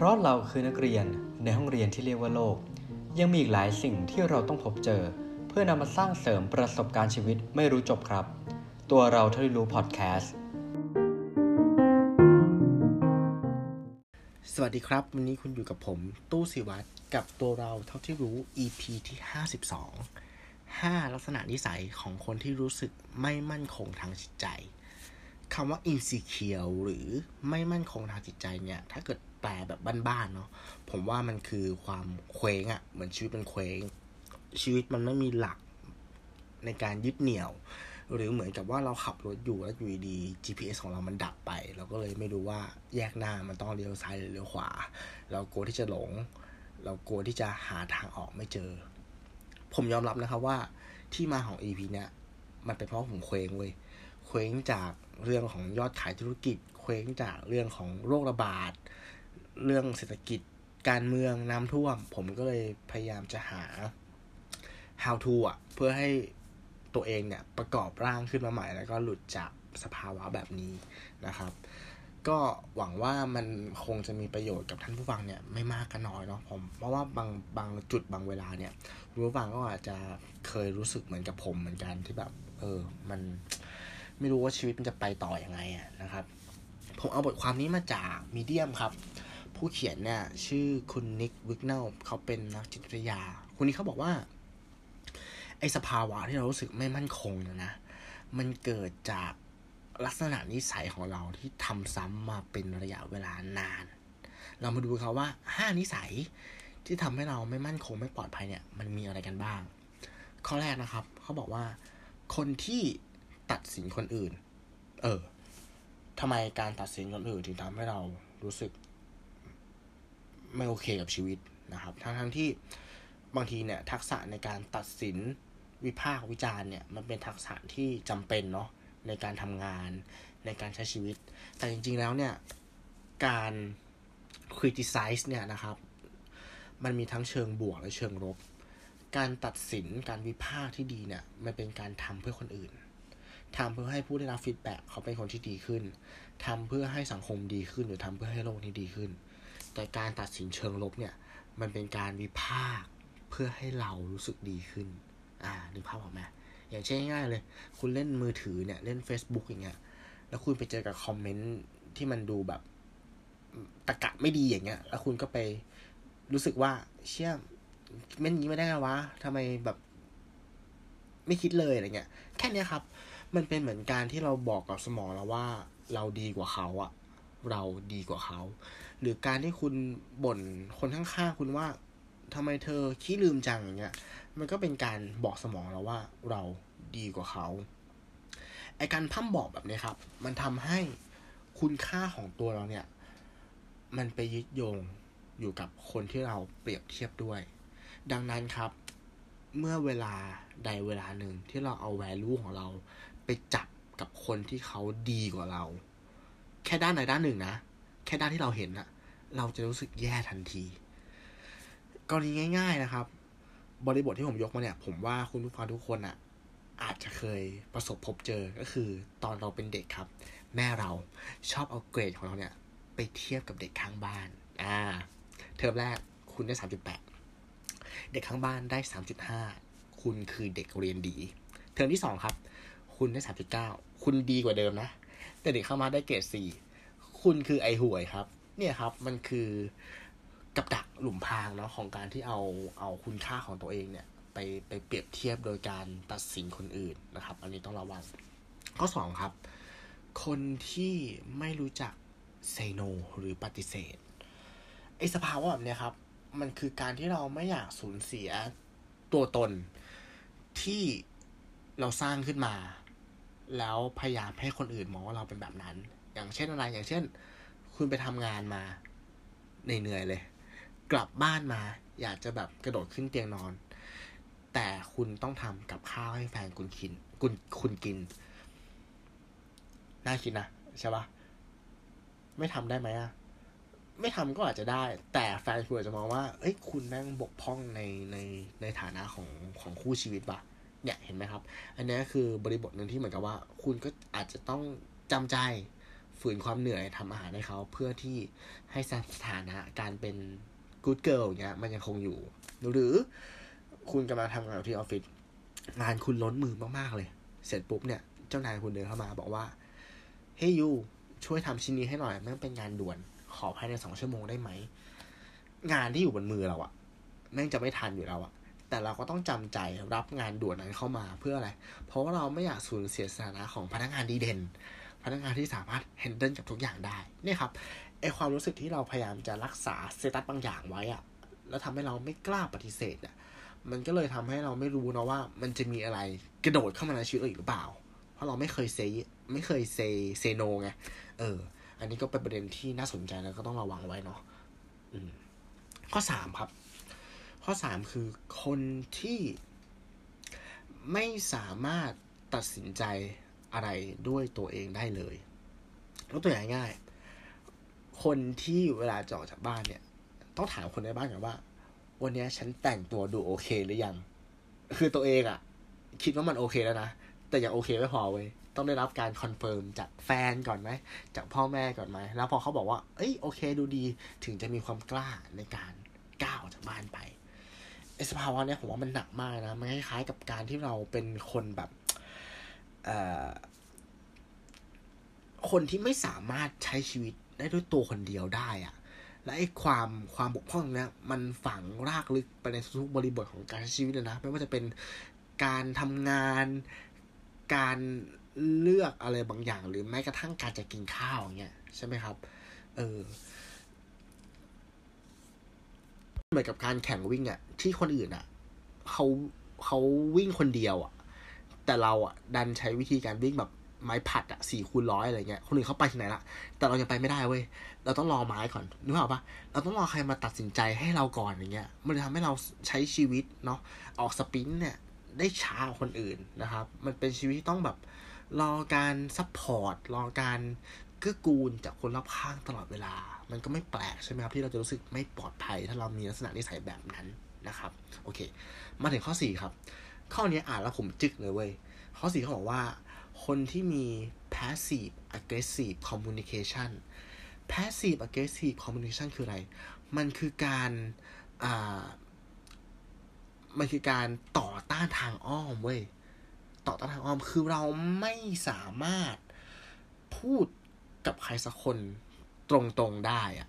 เพราะเราคือนักเรียนในห้องเรียนที่เรียกว่าโลก ยังมีอีกหลายสิ่งที่เราต้องพบเจอ เพื่อนำมาสร้างเสริมประสบการณ์ชีวิตไม่รู้จบครับ ตัวเราเท่าที่รู้พอดแคสต์สวัสดีครับ วันนี้คุณอยู่กับผม ตู้สิวัตรกับตัวเราเท่าที่รู้ EP ที่ 52 5 ลักษณะนิสัยของคนที่รู้สึกไม่มั่นคงทางจิตใจคำว่า insecure หรือไม่มั่นคงทางจิตใจเนี่ย ถ้าเกิด แปลแบบบ้านๆเนาะผมว่ามันคือความเคว้งอะ่ะเหมือนชีวิตมันเคว้ง ชีวิตมันไม่มีหลักในการยึดเหนี่ยว หรือเหมือนกับว่าเราขับรถอยู่แล้วอยู่ดี GPS ของเรามันดับไป เราก็เลยไม่รู้ว่าแยกหน้ามันต้องเลี้ยวซ้ายหรือเลี้ยวขวา เรากลัวที่จะหลง เรากลัวที่จะหาทางออกไม่เจอ ผมยอมรับนะครับว่าที่มาของ EP เนี่ยมันเป็นเพราะผมเคว้งเว้ยเคว้งจากเรื่องของยอดขายธุรกิจ เคว้งจากเรื่องของโรคระบาด เรื่องเศรษฐกิจการเมืองน้ำท่วม ผมก็เลยพยายามจะหา how to อะ เพื่อให้ตัวเองเนี่ยประกอบร่างขึ้นมาใหม่ แล้วก็หลุดจากสภาวะแบบนี้นะครับ ก็หวังว่ามันคงจะมีประโยชน์กับท่านผู้ฟังเนี่ยไม่มากก็น้อยเนาะผม เพราะว่าบางบางจุดบางเวลาเนี่ยคุณผู้ฟังก็อาจจะเคยรู้สึกเหมือนกับผมเหมือนกันที่แบบ เออ มันไม่รู้ว่าชีวิตมันจะไปต่ออยังไงอะนะครับ ผมเอาบทความนี้มาจากมีเดียมครับ ผู้เขียนเนี่ยชื่อคุณนิกวิกเนลเขาเป็นนักจิตวิทยาคุณนี้เขาบอกว่า ไอสภาวะที่เรารู้สึกไม่มั่นคงเนี่ยนะ มันเกิดจากลักษณะนิสัยของเราที่ทำซ้ำมาเป็นระยะเวลานาน เรามาดูเขาว่าห้านิสัยที่ทำให้เราไม่มั่นคงไม่ปลอดภัยเนี่ย มันมีอะไรกันบ้าง ข้อแรกนะครับ เขาบอกว่า คนที่ตัดสินคนอื่น เออทำไมการตัดสินคนอื่นถึงทำให้เรารู้สึก ไม่โอเคกับชีวิตนะครับ ทั้งทั้งที่บางทีเนี่ยทักษะในการตัดสินวิพากษ์วิจารณ์เนี่ยมันเป็นทักษะที่จำเป็นเนาะในการทำงานในการใช้ชีวิต แต่จริงๆแล้วเนี่ยการ criticize เนี่ยนะครับ มันมีทั้งเชิงบวกและเชิงลบ การตัดสินการวิพากษ์ที่ดีเนี่ยมันเป็นการทำเพื่อคนอื่นทำเพื่อให้ผู้ได้รับฟีดแบ็กเขาเป็นคนที่ดีขึ้นทำเพื่อให้สังคมดีขึ้น หรือทำเพื่อให้โลกนี้ดีขึ้น แต่การตัดสินเชิงลบเนี่ย มันเป็นการวิพากษ์เพื่อให้เรารู้สึกดีขึ้น อ่านึกภาพออกไหมอย่างเช่นง่ายๆเลย คุณเล่นมือถือเนี่ยเล่น Facebook อย่างเงี้ย แล้วคุณไปเจอกับคอมเมนต์ที่มันดูแบบตะกะไม่ดีอย่างเงี้ย แล้วคุณก็ไปรู้สึกว่า เชื่อเม่นนี้ไม่ได้ไงวะทำไมแบบ ไม่คิดเลยอะไรเงี้ย แค่นี้ครับ มันเป็นเหมือนการที่เราบอกกับสมองเราว่า เราดีกว่าเขาอะ เราดีกว่าเขา หรือการที่คุณบ่นคนข้างๆคุณว่าทำไมเธอขี้ลืมจังอย่างเงี้ย มันก็เป็นการบอกสมองเราว่าเราดีกว่าเขา ไอการพั่มบอกแบบนี้ครับ มันทำให้คุณค่าของตัวเราเนี่ย มันไปยึดโยงอยู่กับคนที่เราเปรียบเทียบด้วย ดังนั้นครับ เมื่อเวลาใดเวลาหนึ่งที่เราเอาแวลูของเราไปจับกับคนที่เขาดีกว่าเรา แค่ด้านใดด้านหนึ่งนะ แค่ด้านที่เราเห็นอะเราจะรู้สึกแย่ทันที กรณีง่าย ๆนะครับ บริบทที่ผมยกมาเนี่ย ผมว่าคุณผู้ฟังทุกคนอะอาจจะเคยประสบพบเจอก็คือ ตอนเราเป็นเด็กครับ แม่เราชอบเอาเกรดของเราเนี่ย ไปเทียบกับเด็กข้างบ้าน อ่า เทอมแรกคุณได้สามจุดแปดเด็กข้างบ้านได้สามจุดห้าคุณคือเด็กเรียนดี เทอมที่สองครับ คุณได้สามจุดเก้าคุณดีกว่าเดิมนะ แต่เด็กเข้ามาได้เกรดสี่คุณคือไอห่วยครับ เนี่ยครับมันคือกับดักหลุมพรางเนาะของการที่เอาเอาคุณค่าของตัวเองเนี่ย ไปไปเปรียบเทียบโดยการตัดสินคนอื่นนะครับ อันนี้ต้องระวังข้อสองครับ คนที่ไม่รู้จักเซโนหรือปฏิเสธไอสภาวะแบบเนี้ครับ มันคือการที่เราไม่อยากสูญเสียตัวตนที่เราสร้างขึ้นมา แล้วพยายามให้คนอื่นมองว่าเราเป็นแบบนั้น อย่างเช่นอะไร อย่างเช่น คุณไปทำงานมาเหนื่อยเลย กลับบ้านมา อยากจะแบบกระโดดขึ้นเตียงนอน แต่คุณต้องทำกับข้าวให้แฟนคุณกิน คุณคุณกิน น่าคิดนะใช่ปะไม่ทำได้ไหมอะไม่ทำก็อาจจะได้ แต่แฟนคุณอาจจะมองว่า เอ้ย คุณนั่งบกพร่องในในในฐานะของของคู่ชีวิตปะ เนี่ยเห็นไหมครับ อันนี้คือบริบทหนึ่งที่เหมือนกับว่า คุณก็อาจจะต้องจำใจฝืนความเหนื่อยทำอาหารให้เขาเพื่อที่ให้สถานะการเป็น good girl อย่างเงี้ยมันยังคงอยู่ หรือคุณกำลังทำงานที่ออฟฟิศงานคุณล้นมือมากๆเลย เสร็จปุ๊บเนี่ยเจ้านายคุณเดินเข้ามาบอกว่าเฮ้ยยูช่วยทำชิ้นนี้ให้หน่อยมันเป็นงานด่วน ขอภายในสองชั่วโมงได้ไหม งานที่อยู่บนมือเราอะแม่งจะไม่ทันอยู่แล้วอะ แต่เราก็ต้องจำใจรับงานด่วนนั้นเข้ามาเพื่ออะไร เพราะว่าเราไม่อยากสูญเสียสถานะของพนักงานดีเด่น พนักงานที่สามารถแฮนเดิลกับทุกอย่างได้เนี่ยครับไอความรู้สึกที่เราพยายามจะรักษาสเตตัสบางอย่างไว้อะแล้วทำให้เราไม่กล้าปฏิเสธอะมันก็เลยทำให้เราไม่รู้นะว่า มันจะมีอะไรกระโดดเข้ามาในชีวิตเราอีกหรือเปล่า เพราะเราไม่เคยเซไม่เคยเซเซโนไงเออ อันนี้ก็เป็นประเด็นที่น่าสนใจแล้วก็ต้องระวังไว้เนาะข้อสามครับ ข้อสามคือคนที่ไม่สามารถตัดสินใจอะไรด้วยตัวเองได้เลยยกตัวอย่างง่าย คนที่เวลาจะออกจากบ้านเนี่ย ต้องถามคนในบ้านก่อนว่า วันนี้ฉันแต่งตัวดูโอเคหรือยัง คือตัวเองอะคิดว่ามันโอเคแล้วนะ แต่ยังโอเคไม่พอเว้ย ต้องได้รับการ confirm จากแฟนก่อนไหม จากพ่อแม่ก่อนไหม แล้วพอเขาบอกว่า เอ้ยโอเคดูดี ถึงจะมีความกล้าในการก้าวออกจากบ้านไป สภาวะเนี้ยผมว่ามันหนักมากนะ มันคล้ายๆกับการที่เราเป็นคนแบบเอ่อคนที่ไม่สามารถใช้ชีวิตได้ด้วยตัวคนเดียวได้อะและไอ้ความความบกพร่องเนี้ยมันฝังรากลึกไปในทุกบริบทของการใช้ชีวิตเลยนะ ไม่ว่าจะเป็นการทำงาน การเลือกอะไรบางอย่าง หรือแม้กระทั่งการจะกินข้าวเงี้ยใช่ไหมครับ เออ เหมือนกับการแข่งวิ่งอะที่คนอื่นอะเขาเขาวิ่งคนเดียวอะแต่เราอะดันใช้วิธีการวิ่งแบบไม้ผัดอะสี่คูณร้อยอะไรเงี้ย คนอื่นเขาไปที่ไหนละ แต่เรายังไปไม่ได้เว้ย เราต้องรอไม้ก่อน นึกออกปะเราต้องรอใครมาตัดสินใจให้เราก่อนอย่างเงี้ย มันเลยทำให้เราใช้ชีวิตเนาะ ออก sprint เนี่ย ได้ช้ากว่าคนอื่นนะครับ มันเป็นชีวิตที่ต้องแบบรอการ support รอการเกื้อกูลจากคนรอบข้างตลอดเวลา มันก็ไม่แปลกใช่ไหมครับที่เราจะรู้สึกไม่ปลอดภัย ถ้าเรามีลักษณะนิสัยแบบนั้นนะครับโอเค มาถึงข้อสี่ครับ ข้อนี้อ่านแล้วผมจึกเลยเว้ยข้อสี่เขาบอกว่า คนที่มี passive aggressive communication passive aggressive communication คืออะไร มันคือการอ่ามันคือการต่อต้านทางอ้อมเว้ยต่อต้านทางอ้อมคือเราไม่สามารถพูดกับใครสักคน ตรงๆได้อะ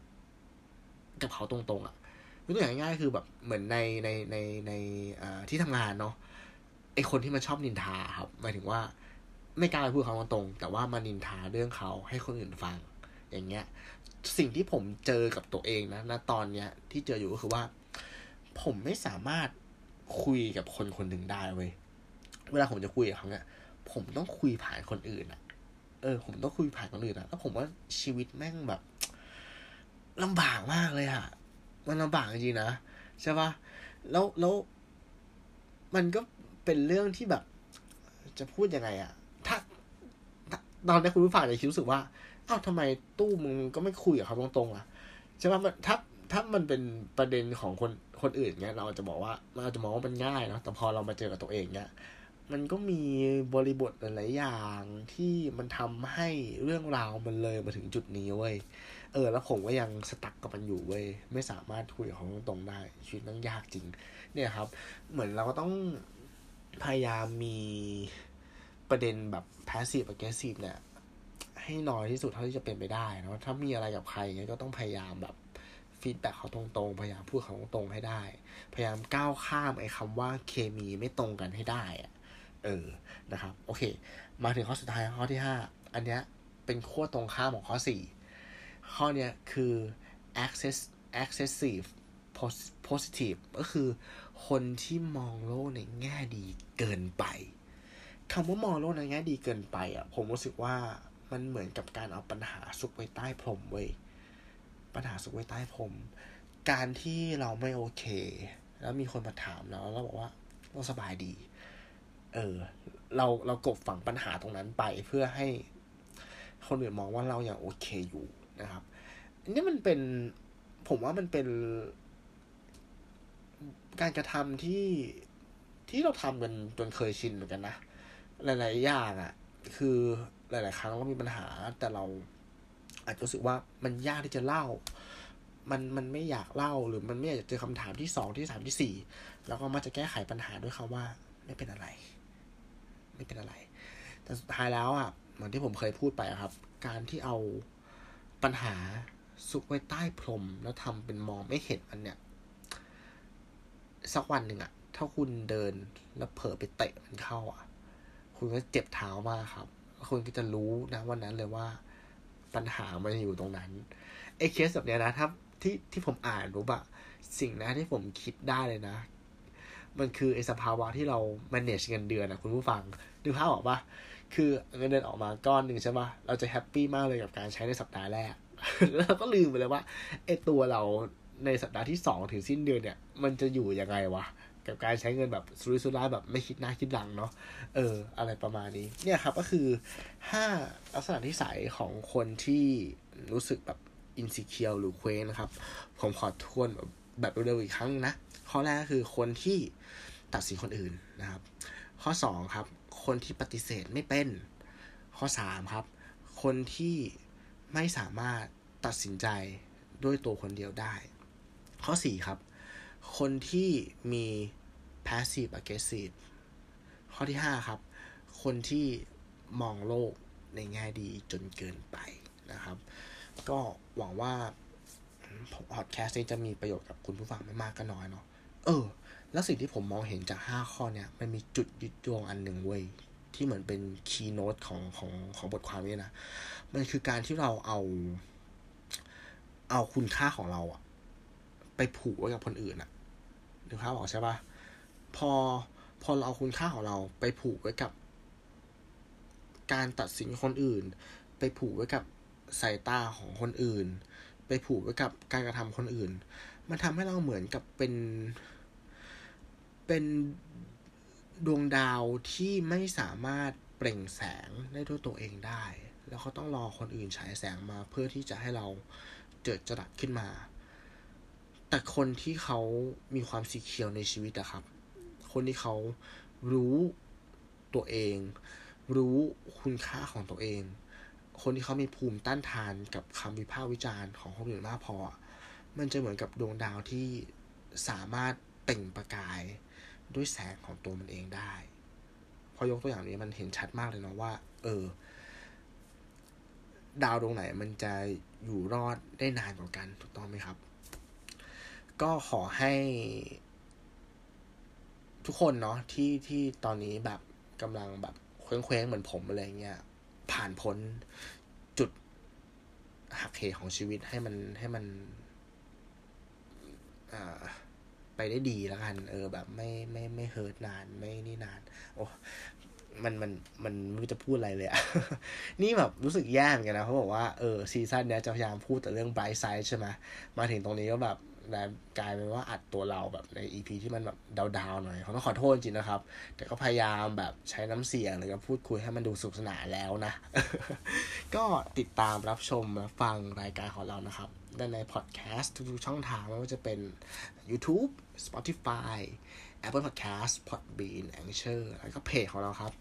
กับเขาตรงๆอะยกตัวอย่างง่ายๆคือแบบเหมือนในในในในที่ทำงานเนาะไอคนที่มันชอบนินทาครับหมายถึงว่าไม่กล้าพูดเขาตรงๆแต่ว่ามานินทาเรื่องเขาให้คนอื่นฟัง อย่างเงี้ย สิ่งที่ผมเจอกับตัวเองนะณตอนเนี้ย ที่เจออยู่ก็คือว่า ผมไม่สามารถคุยกับคนคนหนึ่งได้เว้ยเวลาผมจะคุยกับเขาเนี่ยผมต้องคุยผ่านคนอื่นอะ เออผมต้องคุยผ่านคนอื่นอะแล้วผมว่าชีวิตแม่งแบบลำบากมากเลยอะมันลำบากจริงๆนะใช่ปะแล้วแล้วมันก็เป็นเรื่องที่แบบ จะพูดยังไงอะถ้าตอนนี้คุณผู้ฟังจะคิดรู้สึกว่าอ้าวทำไมตู้มึงก็ไม่คุยกับเขาตรงๆล่ะใช่ปะมันถ้าถ้ามันเป็นประเด็นของคนคนอื่นเงี้ย เราจะบอกว่าเราจะมองว่ามันง่ายเนาะแต่พอเรามาเจอกับตัวเองเนี้ย มันก็มีบริบทหลาย ๆ อย่างที่มันทำให้เรื่องราวมันเลยมาถึงจุดนี้เว้ย เออ แล้วผมก็ยัง stuck กับมันอยู่เว้ย ไม่สามารถคุยกับเขาตรงๆได้ ชีวิตมันยากจริง เนี่ยครับ เหมือนเราก็ต้องพยายามมีประเด็นแบบ passive aggressive เนี่ย ให้น้อยที่สุดเท่าที่จะเป็นไปได้นะถ้ามีอะไรกับใครเงี้ยก็ต้องพยายามแบบ feedback เขาตรงๆ พยายามพูดเขาตรงๆให้ได้ พยายามก้าวข้ามไอ้คำว่าเคมีไม่ตรงกันให้ได้อะ เออนะครับ โอเค มาถึงข้อสุดท้ายข้อที่ห้าอันเนี้ยเป็นขั้วตรงข้ามของข้อสี่ข้อเนี้ยคือ access excessive positive ก็คือคนที่มองโลกในแง่ดีเกินไปคำว่ามองโลกในแง่ดีเกินไปอะผมรู้สึกว่ามันเหมือนกับการเอาปัญหาซุกไว้ใต้พรมเว้ยปัญหาซุกไว้ใต้พรม การที่เราไม่โอเค แล้วมีคนมาถามเราแล้วเราบอกว่าเราสบายดี เออ เราเรากบฝังปัญหาตรงนั้นไปเพื่อให้คนอื่นมองว่าเราอย่างโอเคอยู่นะครับอันนี้มันเป็นผมว่ามันเป็น การกระทำที่ที่เราทำกันจนเคยชินเหมือนกันนะ หลาย ๆ อย่างอะ่ะ คือหลาย ๆ ครั้งเรามีปัญหา แต่เราอาจจะรู้สึกว่ามันยากที่จะเล่า มันมันไม่อยากเล่าหรือมันไม่อยากจะเจอคำถามที่สองที่สามที่สี่แล้วก็มาจะแก้ไขปัญหาด้วยคาว่า ไม่เป็นอะไร ไม่เป็นอะไร แต่สุดท้ายแล้วอะเหมือนที่ผมเคยพูดไปครับ การที่เอาปัญหาซุกไว้ใต้พรม แล้วทำเป็นมองไม่เห็นมันเนี่ย สักวันหนึ่งอะถ้าคุณเดินแล้วเผลอไปเตะมันเข้าอะ คุณก็เจ็บเท้ามากครับคุณก็จะรู้นะวันนั้นเลยว่าปัญหามันอยู่ตรงนั้นไอ้เคสแบบเนี้ยนะถ้าที่ที่ผมอ่านรู้ปะสิ่งนะที่ผมคิดได้เลยนะ มันคือไอ้สภาวะที่เรา manage เงินเดือนนะคุณผู้ฟังดูภาพออกปะคือเงินเดือนออกมาก้อนหนึ่งใช่ปะเราจะแฮปปี้มากเลยกับการใช้ในสัปดาห์แรก แล้วเราก็ลืมไปเลยว่าไอ้ตัวเราในสัปดาห์ที่สองถึงสิ้นเดือนเนี่ย มันจะอยู่ยังไงวะกับการใช้เงินแบบสุรุ่ยสุร่ายแบบไม่คิดหน้าคิดหลังเนาะ เออ อะไรประมาณนี้ เนี่ยครับก็คือห้าลักษณะที่สัยของคนที่รู้สึกแบบอินสิเคียวหรือเคว้งนะครับ ผมขอทวนแบบ แบบเร็วๆอีกครั้งนะ ข้อแรกก็คือคนที่ตัดสินคนอื่นนะครับ ข้อสองครับ คนที่ปฏิเสธไม่เป็น ข้อสามครับ คนที่ไม่สามารถตัดสินใจด้วยตัวคนเดียวได้ ข้อสี่ครับ คนที่มี passive aggressive ข้อที่ห้าครับ คนที่มองโลกในแง่ดีจนเกินไปนะครับ ก็หวังว่า พอดแคสต์นี้จะมีประโยชน์กับคุณผู้ฟังไม่มากก็น้อยเนาะเออ แล้วสิ่งที่ผมมองเห็นจากห้าข้อเนี่ย มันมีจุดยึดโยงอันหนึ่งเว้ย ที่เหมือนเป็นคีย์โน้ตของของของบทความนี้นะ มันคือการที่เราเอา เอาคุณค่าของเราอะไปผูกไว้กับคนอื่นอะนึกภาพออกใช่ปะพอพอเราเอาคุณค่าของเราไปผูกไว้กับ การตัดสินคนอื่น ไปผูกไว้กับสายตาของคนอื่น ไปผูกไว้กับการกระทำคนอื่น มันทำให้เราเหมือนกับเป็น เป็นดวงดาวที่ไม่สามารถเปล่งแสงได้ด้วยตัวเองได้ แล้วเขาต้องรอคนอื่นฉายแสงมาเพื่อที่จะให้เราเจิดจรัสขึ้นมา แต่คนที่เขามีความสีเขียวในชีวิตอะครับ คนที่เขารู้ตัวเอง รู้คุณค่าของตัวเอง คนที่เขามีภูมิต้านทานกับคำวิพากษ์วิจารณ์ของคนอื่นมากพอ มันจะเหมือนกับดวงดาวที่สามารถเปล่งประกายด้วยแสงของตัวมันเองได้ พอยกตัวอย่างนี้มันเห็นชัดมากเลยเนาะว่า เออ ดาวดวงไหนมันจะอยู่รอดได้นานกว่ากันถูกต้องไหมครับ ก็ขอให้ ทุกคนเนาะที่ที่ตอนนี้แบบกำลังแบบเคว้งๆเหมือนผมอะไรเงี้ย ผ่านพ้นจุดหักเหของชีวิตให้มันให้มันไปได้ดีแล้วกัน เออ แบบไม่ไม่ไม่ hurt นานไม่นี่นาน โอ้มันมันมันไม่รู้จะพูดอะไรเลยอะ นี่แบบรู้สึกแย่เหมือนกันนะเขาบอกว่า เออ season เนี้ยจะพยายามพูดแต่เรื่อง bright side ใช่ไหมมาถึงตรงนี้ก็แบบ กลายเป็นว่าอัดตัวเราแบบใน EP ที่มันแบบ down ๆหน่อยเขาต้องขอโทษจริงนะครับ แต่ก็พยายามแบบใช้น้ำเสียงหรือก็พูดคุยให้มันดูสนุกสนานแล้วนะ ก็ติดตามรับชมฟังรายการของเรานะครับได้ในพอดแคสต์ทุกๆช่องทางไม่ว่าจะเป็น YouTube Spotify Apple Podcast Podbean Anchor แล้วก็เพจของเราครับ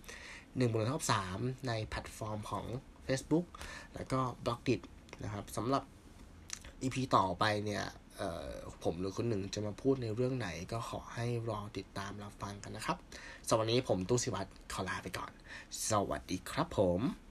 หนึ่งบน top สามในแพลตฟอร์มของ Facebook แล้วก็ b l o g d i t นะครับสำหรับ EP ต่อไปเนี่ย ผมหรือคนหนึ่งจะมาพูดในเรื่องไหนก็ขอให้รอติดตามรับฟังกันนะครับสำหรับวันนี้ผมตู้สิวัตรขอลาไปก่อน สวัสดีครับผม